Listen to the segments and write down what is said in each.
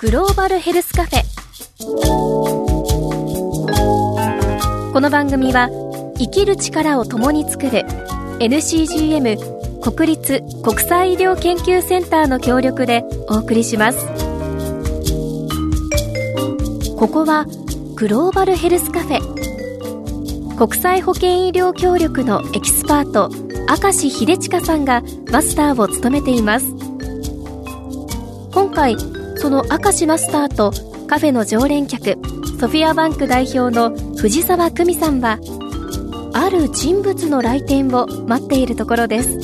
グローバルヘルスカフェ。この番組は生きる力を共に作る NCGM 国立国際医療研究センターの協力でお送りします。ここはグローバルヘルスカフェ。国際保健医療協力のエキスパート明石秀親さんがマスターを務めています。今回その明石マスターとカフェの常連客ソフィアバンク代表の藤沢久美さんはある人物の来店を待っているところです。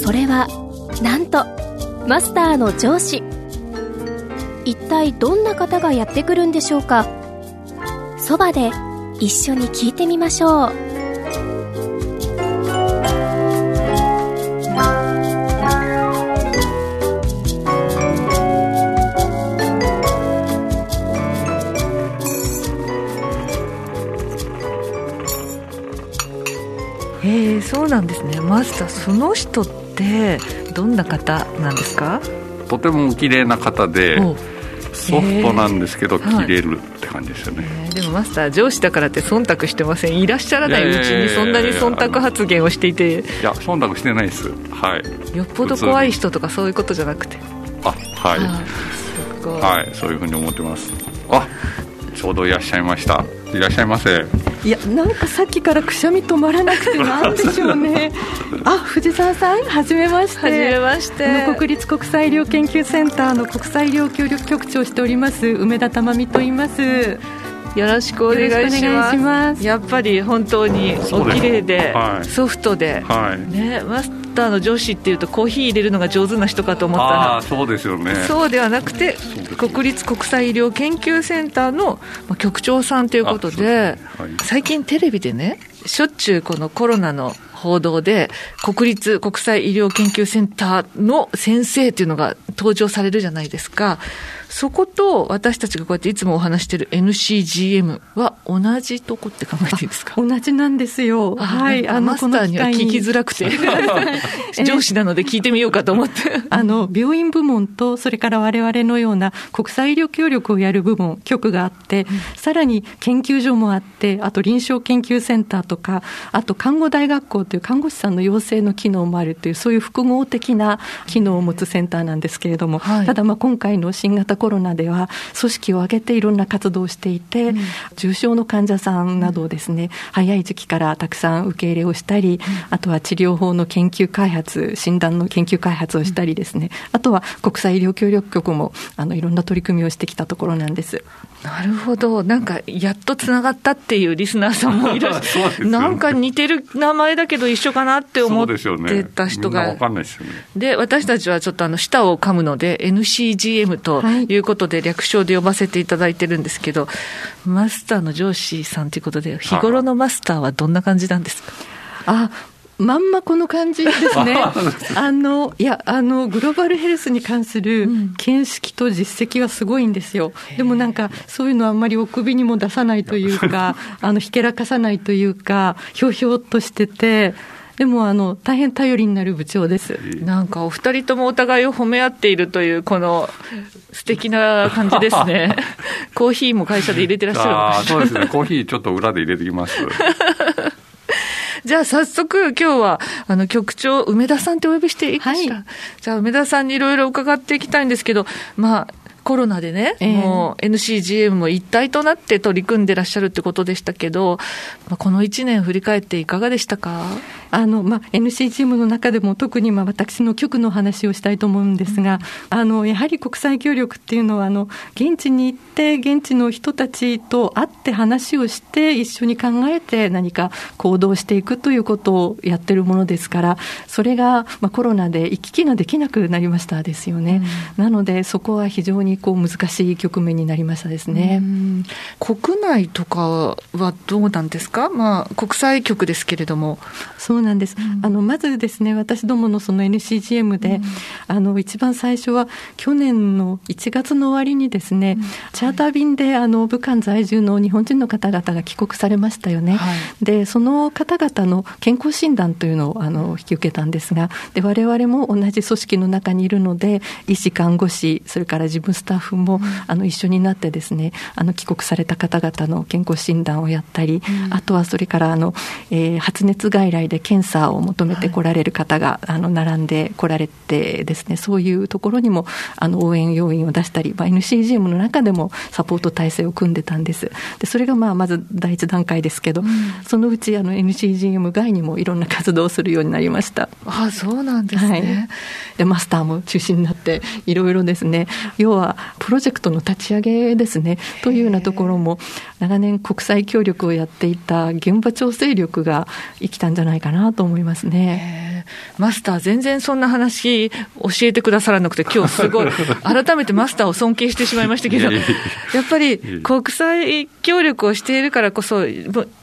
それはなんとマスターの上司。一体どんな方がやってくるんでしょうか。そばで一緒に聞いてみましょう。そうなんですね。マスターその人ってどんな方なんですか？とても綺麗な方でソフトなんですけど、切れるって感じですよね、えー、でもマスター上司だからって忖度してません？いらっしゃらないうちにそんなに忖度発言をしていて。いや忖度してないです。はい。よっぽど怖い人とかそういうことじゃなくて。あはい。はいそういうふうに思ってます。あちょうどいらっしゃいましたいらっしゃいませ。いやなんかさっきからくしゃみ止まらなくてなんでしょうね。あ藤沢さんはじめまして。はじめまして。国立国際医療研究センターの国際医療協力局長をしております梅田珠美と言います。よろしくお願いします。やっぱり本当にお綺麗で、はい、ソフトで、はい、ね、マスターの上司っていうとコーヒー入れるのが上手な人かと思ったらそうですよね。そうではなくて国立国際医療研究センターの局長さんということで、はい、最近テレビでねしょっちゅうこのコロナの報道で、国立国際医療研究センターの先生というのが登場されるじゃないですか。そこと私たちがこうやっていつもお話している NCGM は同じとこって考えていいですか？同じなんですよ。はい。あの、マスターには聞きづらくて、上司なので聞いてみようかと思って。あの、病院部門と、それから我々のような国際医療協力をやる部門、局があって、うん、さらに研究所もあって、あと臨床研究センターとか、あと看護大学校という看護師さんの養成の機能もあるという、そういう複合的な機能を持つセンターなんですけれども、はい、ただまあ今回の新型コロナでは組織を挙げていろんな活動をしていて、うん、重症の患者さんなどをですね、早い時期からたくさん受け入れをしたり、あとは治療法の研究開発、診断の研究開発をしたりですね、あとは国際医療協力局もあのいろんな取り組みをしてきたところなんです。なるほど、なんかやっとつながったっていうリスナーさんもいらっしゃる、なんか似てる名前だけど一緒かなって思ってた人が、で、私たちはちょっとあの舌を噛むので、NCGM ということで、略称で呼ばせていただいてるんですけど、マスターの上司さんということで、日頃のマスターはどんな感じなんですか？あまんまこの感じ ですね。あの、いや、あの、グローバルヘルスに関する見識と実績はすごいんですよ。でもなんか、そういうのあんまりお首にも出さないというか、あの、ひけらかさないというか、ひょうひょうとしてて、でもあの大変頼りになる部長です。なんかお二人ともお互いを褒め合っているというこの素敵な感じですね。コーヒーも会社で入れてらっしゃるあそうですね。コーヒーちょっと裏で入れてきます。じゃあ早速今日はあの局長梅田さんってお呼びしていいかしら、はい、じゃあ梅田さんにいろいろ伺っていきたいんですけどまあコロナでね、えー、もう NCGM も一体となって取り組んでらっしゃるってことでしたけど、まあ、この1年振り返っていかがでしたか？あの、まあ、NC チームの中でも特にまあ私の局の話をしたいと思うんですが、うん、あのやはり国際協力っていうのはあの現地に行って現地の人たちと会って話をして一緒に考えて何か行動していくということをやってるものですからそれがまあコロナで行き来ができなくなりましたですよね、うん、なのでそこは非常にこう難しい局面になりましたですね、国内とかはどうなんですか、まあ、国際局ですけれども。そうそうなんです、うん、あのまずですね私どものその NCGM で、うん、あの一番最初は去年の1月の終わりにですね、うん、チャーター便であの武漢在住の日本人の方々が帰国されましたよね、はい、でその方々の健康診断というのをあの引き受けたんですがで我々も同じ組織の中にいるので医師看護師それから自分スタッフも、あの一緒になってですねあの帰国された方々の健康診断をやったり、あとはそれからあの、えー、発熱外来で検査を求めてこられる方が、はい、あの並んでこられてですねそういうところにもあの応援要員を出したり、まあ、NCGM の中でもサポート体制を組んでたんです。でそれがまあまず第一段階ですけど、うん、そのうちあの NCGM 外にもいろんな活動をするようになりました。あそうなんですね、はい、でマスターも中心になっていろいろですね。要はプロジェクトの立ち上げですね。というようなところも長年国際協力をやっていた現場調整力が生きたんじゃないかなと思いますね。マスター、全然そんな話教えてくださらなくて、今日すごい、改めてマスターを尊敬してしまいましたけど、やっぱり国際協力をしているからこそ、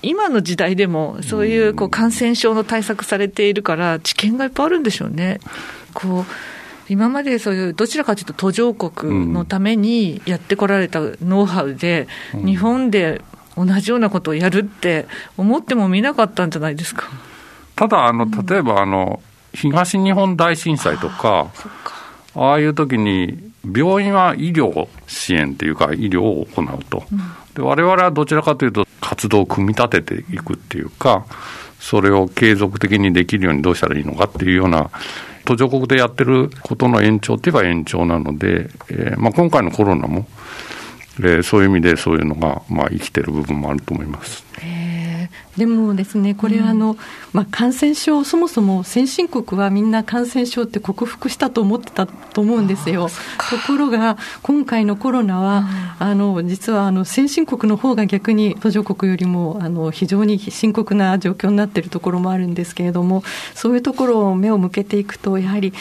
今の時代でも、そういうこう感染症の対策されているから、知見がいっぱいあるんでしょうね。こう今までそういう、どちらかというと途上国のためにやってこられたノウハウで、日本で同じようなことをやるって思ってもみなかったんじゃないですか。ただ、あの、例えば、あの、東日本大震災とか、ああいう時に、病院は医療支援っていうか、医療を行うと。で我々はどちらかというと、活動を組み立てていくっていうか、それを継続的にできるようにどうしたらいいのかっていうような途上国でやってることの延長っていえば延長なので、えーまあ、今回のコロナも、えー、そういう意味でそういうのが、まあ、生きてる部分もあると思います。でもですね、これはあの、うん、まあ、感染症、そもそも先進国はみんな感染症って克服したと思ってたと思うんですよ。ところが、今回のコロナは、うん、あの実はあの先進国の方が逆に途上国よりもあの非常に深刻な状況になっているところもあるんですけれども、そういうところを目を向けていくと、やはり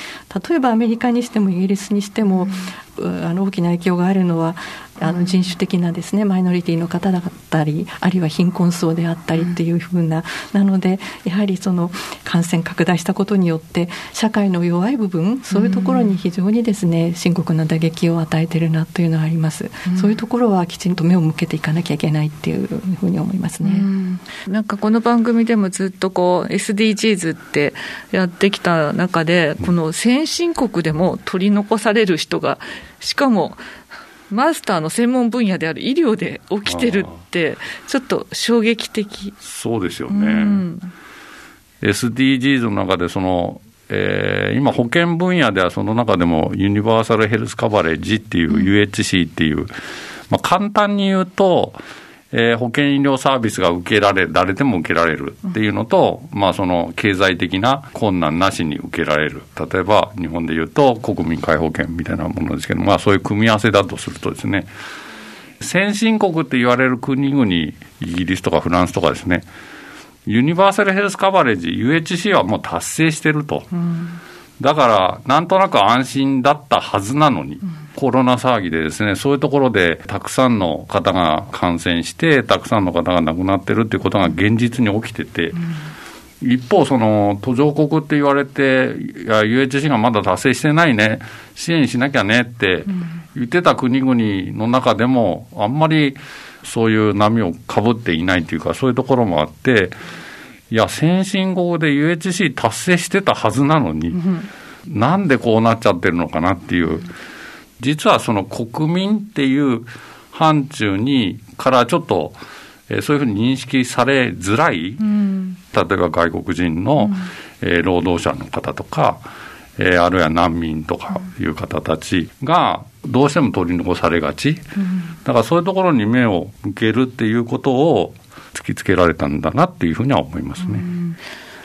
例えばアメリカにしてもイギリスにしても、うん、あの大きな影響があるのは、あの人種的なですねマイノリティの方だったりあるいは貧困層であったりっていうふうな、なのでやはりその感染拡大したことによって社会の弱い部分そういうところに非常にですね深刻な打撃を与えてるなというのはあります、そういうところはきちんと目を向けていかなきゃいけないっていうふうに思いますね、なんかこの番組でもずっとこう SDGs ってやってきた中でこの先進国でも取り残される人がしかもマスターの専門分野である医療で起きてるって、ちょっと衝撃的。そうですよね、うん、SDGs の中でその、えー、今、保険分野ではその中でもユニバーサル・ヘルス・カバレッジっていう、UHC っていう、まあ、簡単に言うと、えー、保険医療サービスが受けられ、誰でも受けられるっていうのと、うん、まあその経済的な困難なしに受けられる。例えば日本で言うと国民皆保険みたいなものですけど、まあそういう組み合わせだとするとですね、先進国って言われる国々、イギリスとかフランスとかですね、ユニバーサルヘルスカバレッジ、UHC はもう達成してると。うんだから、なんとなく安心だったはずなのに、コロナ騒ぎでですね、そういうところでたくさんの方が感染して、たくさんの方が亡くなってるっていうことが現実に起きてて、一方、その途上国って言われて、いや、UHC がまだ達成してないね、支援しなきゃねって言ってた国々の中でも、あんまりそういう波をかぶっていないというか、そういうところもあって、いや、先進国で UHC 達成してたはずなのに、うん、なんでこうなっちゃってるのかなっていう、実はその国民っていう範疇にからちょっと、えー、そういうふうに認識されづらい、うん、例えば外国人の、うん、えー、労働者の方とか、えー、あるいは難民とかいう方たちが、どうしても取り残されがち、だからそういうところに目を向けるっていうことを、突きつけられたんだなっていうふうには思いますね。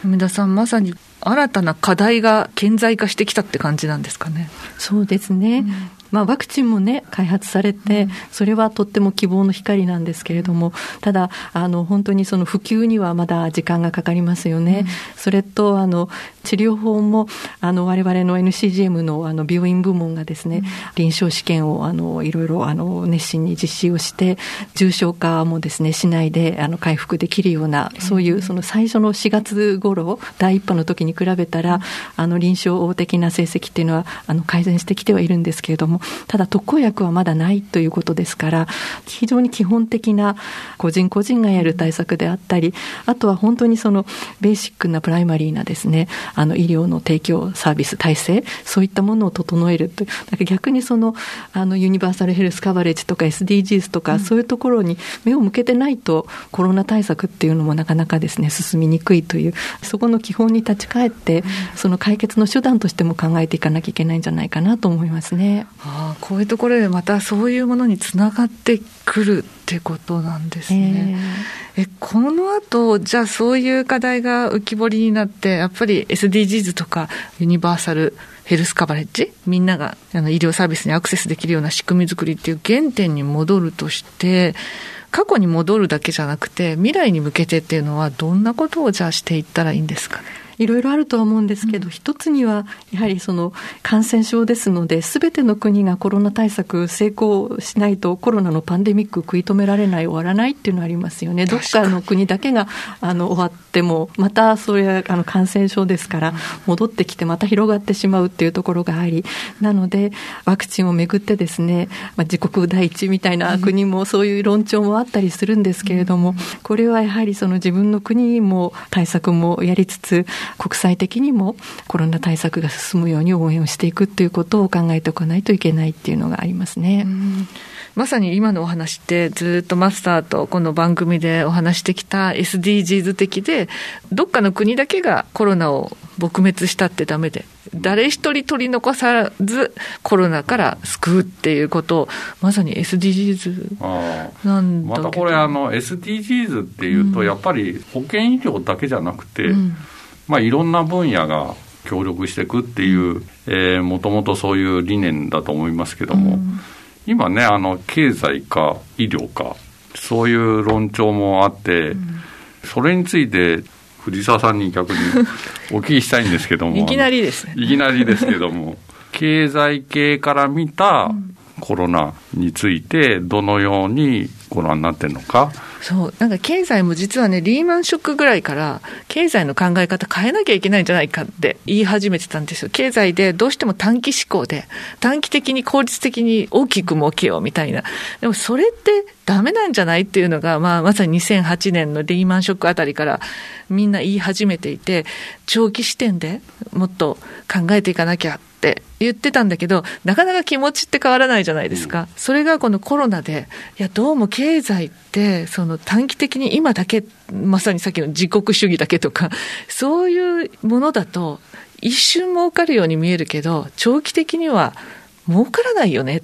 梅田さん、まさに新たな課題が顕在化してきたって感じなんですかね。そうですね、うんまあ、ワクチンもね、開発されて、それはとっても希望の光なんですけれども、ただ、あの、本当にその普及にはまだ時間がかかりますよね。うん、それと、あの、治療法も、あの、我々の NCGM のあの病院部門がですね、うん、臨床試験を、あの、いろいろ、あの、熱心に実施をして、重症化もですね、しないで、あの、回復できるような、そういう、その最初の4月頃、第一波の時に比べたら、あの、臨床的な成績っていうのは、あの、改善してきてはいるんですけれども、ただ特効薬はまだないということですから、非常に基本的な個人個人がやる対策であったり、あとは本当にそのベーシックなプライマリーなですね、あの医療の提供サービス体制、そういったものを整えるという、だから逆にそのあのユニバーサルヘルスカバレッジとか SDGs とか、そういうところに目を向けてないと、コロナ対策っていうのもなかなかですね、進みにくいという、そこの基本に立ち返って、その解決の手段としても考えていかなきゃいけないんじゃないかなと思いますね。あこういうところでまたそういうものにつながってくるってことなんですね。えー、えこの後じゃあそういう課題が浮き彫りになってやっぱり SDGs とかユニバーサルヘルスカバレッジみんながあの医療サービスにアクセスできるような仕組み作りっていう原点に戻るとして過去に戻るだけじゃなくて未来に向けてっていうのはどんなことをじゃあしていったらいいんですかね？いろいろあるとは思うんですけど、うん、一つにはやはりその感染症ですので、すべての国がコロナ対策成功しないと、コロナのパンデミック食い止められない、終わらないっていうのはありますよね。どっかの国だけがあの終わっても、またそれはあの感染症ですから、戻ってきてまた広がってしまうっていうところがあり、なので、ワクチンをめぐってですね、まあ、自国第一みたいな国もそういう論調もあったりするんですけれども、これはやはりその自分の国も対策もやりつつ、国際的にもコロナ対策が進むように応援をしていくということを考えておかないといけないっていうのがありますね。まさに今のお話ってずっとマスターとこの番組でお話してきた SDGs 的でどっかの国だけがコロナを撲滅したってダメで誰一人取り残さずコロナから救うっていうことをまさに SDGs なんだまたこれあの SDGs っていうとやっぱり保健医療だけじゃなくて、うんまあ、いろんな分野が協力していくっていう、えー、もともとそういう理念だと思いますけども、うん、今ね、あの、経済か医療か、そういう論調もあって、うん、それについて、藤沢さんに逆に お聞きしたいんですけども。いきなりですね。いきなりですけども、経済系から見たコロナについて、どのようにご覧になってるのか。そう、なんか経済も実はね、リーマンショックぐらいから、経済の考え方変えなきゃいけないんじゃないかって言い始めてたんですよ。経済でどうしても短期思考で、短期的に効率的に大きく儲けようみたいな。でもそれってダメなんじゃないっていうのが、まあ、まさに2008年のリーマンショックあたりからみんな言い始めていて、長期視点でもっと考えていかなきゃって言ってたんだけど、なかなか気持ちって変わらないじゃないですか。それがこのコロナで、いや、どうも経済って、その短期的に今だけ、まさにさっきの自国主義だけとか、そういうものだと、一瞬儲かるように見えるけど、長期的には儲からないよね。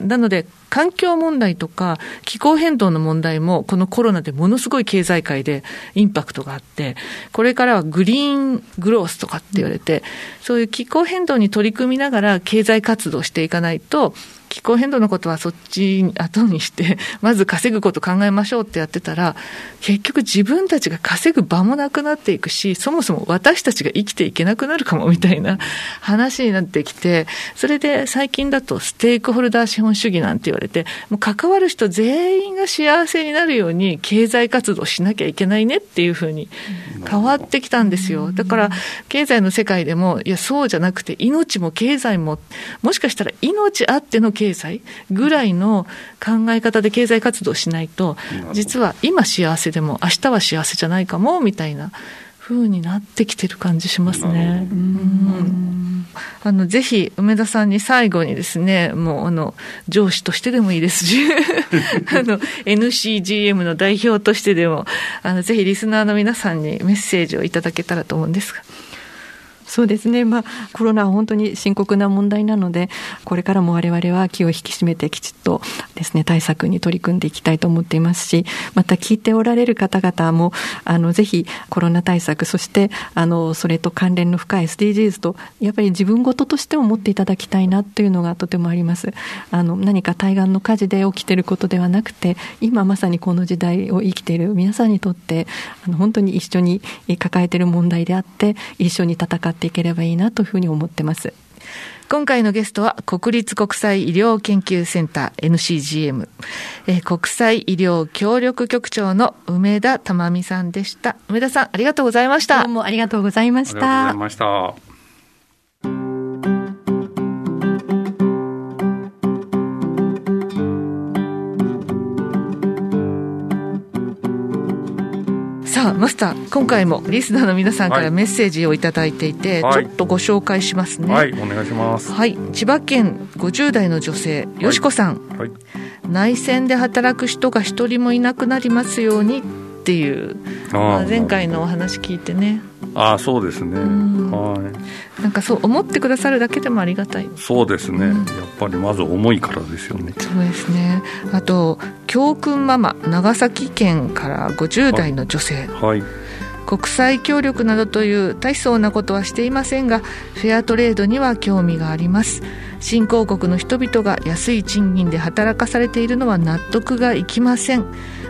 なので、環境問題とか気候変動の問題もこのコロナでものすごい経済界でインパクトがあって、これからはグリーングロースとかって言われて、そういう気候変動に取り組みながら経済活動していかないと、気候変動のことはそっち後にして、まず稼ぐこと考えましょうってやってたら、結局自分たちが稼ぐ場もなくなっていくし、そもそも私たちが生きていけなくなるかもみたいな話になってきて、それで最近だとステークホルダー資本主義なんて言われて、もう関わる人全員が幸せになるように経済活動しなきゃいけないねっていうふうに変わってきたんですよ。だから、経済の世界でも、いや、そうじゃなくて、命も経済も、もしかしたら命あっての経済ぐらいの考え方で経済活動しないと、実は今幸せでも明日は幸せじゃないかも、みたいな風になってきてる感じしますね。あの、ぜひ、梅田さんに最後にですね、もう、あの、上司としてでもいいですし、あの、NCGM の代表としてでも、あの、ぜひリスナーの皆さんにメッセージをいただけたらと思うんですが。そうですね、まあ、コロナは本当に深刻な問題なので、これからも我々は気を引き締めて、きちっとですね対策に取り組んでいきたいと思っていますし、また聞いておられる方々も、あのぜひコロナ対策、そしてあのそれと関連の深い SDGs と、やっぱり自分事としても持っていただきたいなというのがとてもあります。あの何か対岸の火事で起きてることではなくて、今まさにこの時代を生きている皆さんにとって、あの本当に一緒に抱えている問題であって、一緒に戦っていければいいなというふうに思ってます。今回のゲストは国立国際医療研究センター NCGM、えー、国際医療協力局長の梅田珠美さんでした。梅田さん、ありがとうございました。どうもありがとうございました。ありがとうございました。さあ、マスター、今回もリスナーの皆さんからメッセージを頂いていて、はい、ちょっとご紹介しますね。はい、お願いします。はい、千葉県50代の女性、よしこさん。はい、内戦で働く人が一人もいなくなりますようにっていう、まあ、前回のお話聞いてね。ああそうですね、はい、なんかそう思ってくださるだけでもありがたい。そうですね、うん、やっぱりまず重いからですよね。そうですね。あと教訓ママ長崎県から50代の女性。はい、はい。国際協力などという大層なことはしていませんがフェアトレードには興味があります。新興国の人々が安い賃金で働かされているのは納得がいきません。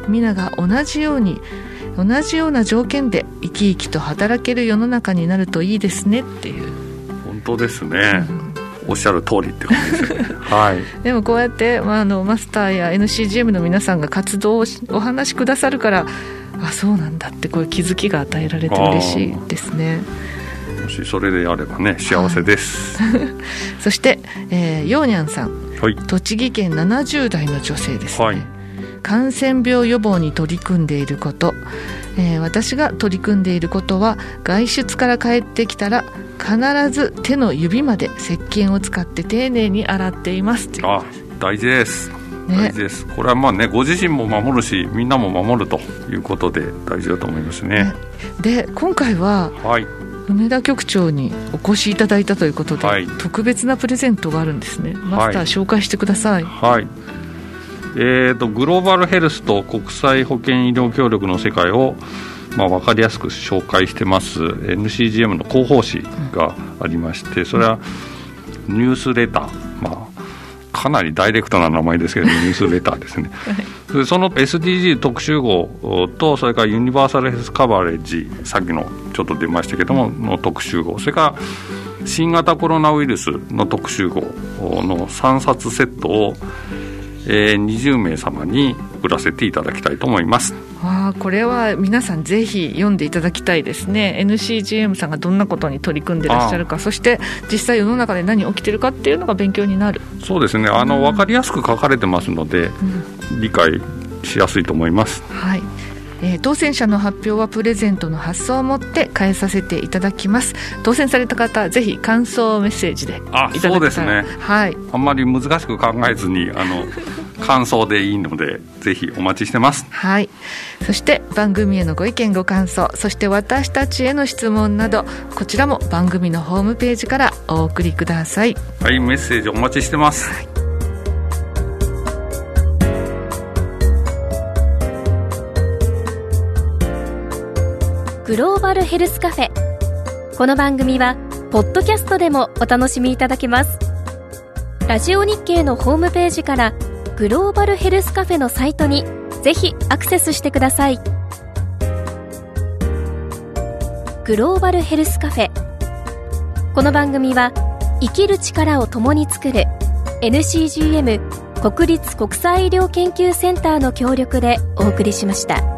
皆が同じように同じような条件で生き生きと働ける世の中になるといいですねっていう。本当ですね、うん、おっしゃる通りって感じですよね、はい、でもこうやって、まあ、あのマスターや NCGM の皆さんが活動をお話しくださるからあそうなんだってこういう気づきが与えられて嬉しいですね。もしそれであればね幸せです、はい、そして、えー、ようにゃんさん、はい、栃木県70代の女性ですね、はい感染病予防に取り組んでいること、えー、私が取り組んでいることは外出から帰ってきたら必ず手の指まで石鹸を使って丁寧に洗っていますあ大事です、ね、大事です。これはまあねご自身も守るしみんなも守るということで大事だと思いますね、ね、で今回は、はい、梅田局長にお越しいただいたということで、はい、特別なプレゼントがあるんですね。マスター、紹介してください。はいえーと、グローバルヘルスと国際保険医療協力の世界を、まあ、分かりやすく紹介してます NCGM の広報誌がありましてそれはニュースレター、まあ、かなりダイレクトな名前ですけど ニュースレターですね、はい、その SDG 特集号とそれからユニバーサルヘルスカバレッジさっきのちょっと出ましたけどもの特集号。それから新型コロナウイルスの特集号の3冊セットをえー、20名様に売らせていただきたいと思います。あこれは皆さんぜひ読んでいただきたいですね。NCGM さんがどんなことに取り組んでらっしゃるか。そして実際世の中で何起きてるかっていうのが勉強になる。そうですね。あの、うん、分かりやすく書かれてますので、うん、理解しやすいと思います。はいえー、当選者の発表はプレゼントの発送をもって返させていただきます。当選された方ぜひ感想メッセージであそうですね。はい。あんまり難しく考えずにあの 感想でいいのでぜひお待ちしてます。はい。そして番組へのご意見ご感想そして私たちへの質問などこちらも番組のホームページからお送りください。はいメッセージお待ちしてます、はいグローバルヘルスカフェ。この番組はポッドキャストでもお楽しみいただけます。ラジオ日経のホームページからグローバルヘルスカフェのサイトにぜひアクセスしてください。グローバルヘルスカフェ。この番組は生きる力を共に作る NCGM 国立国際医療研究センターの協力でお送りしました。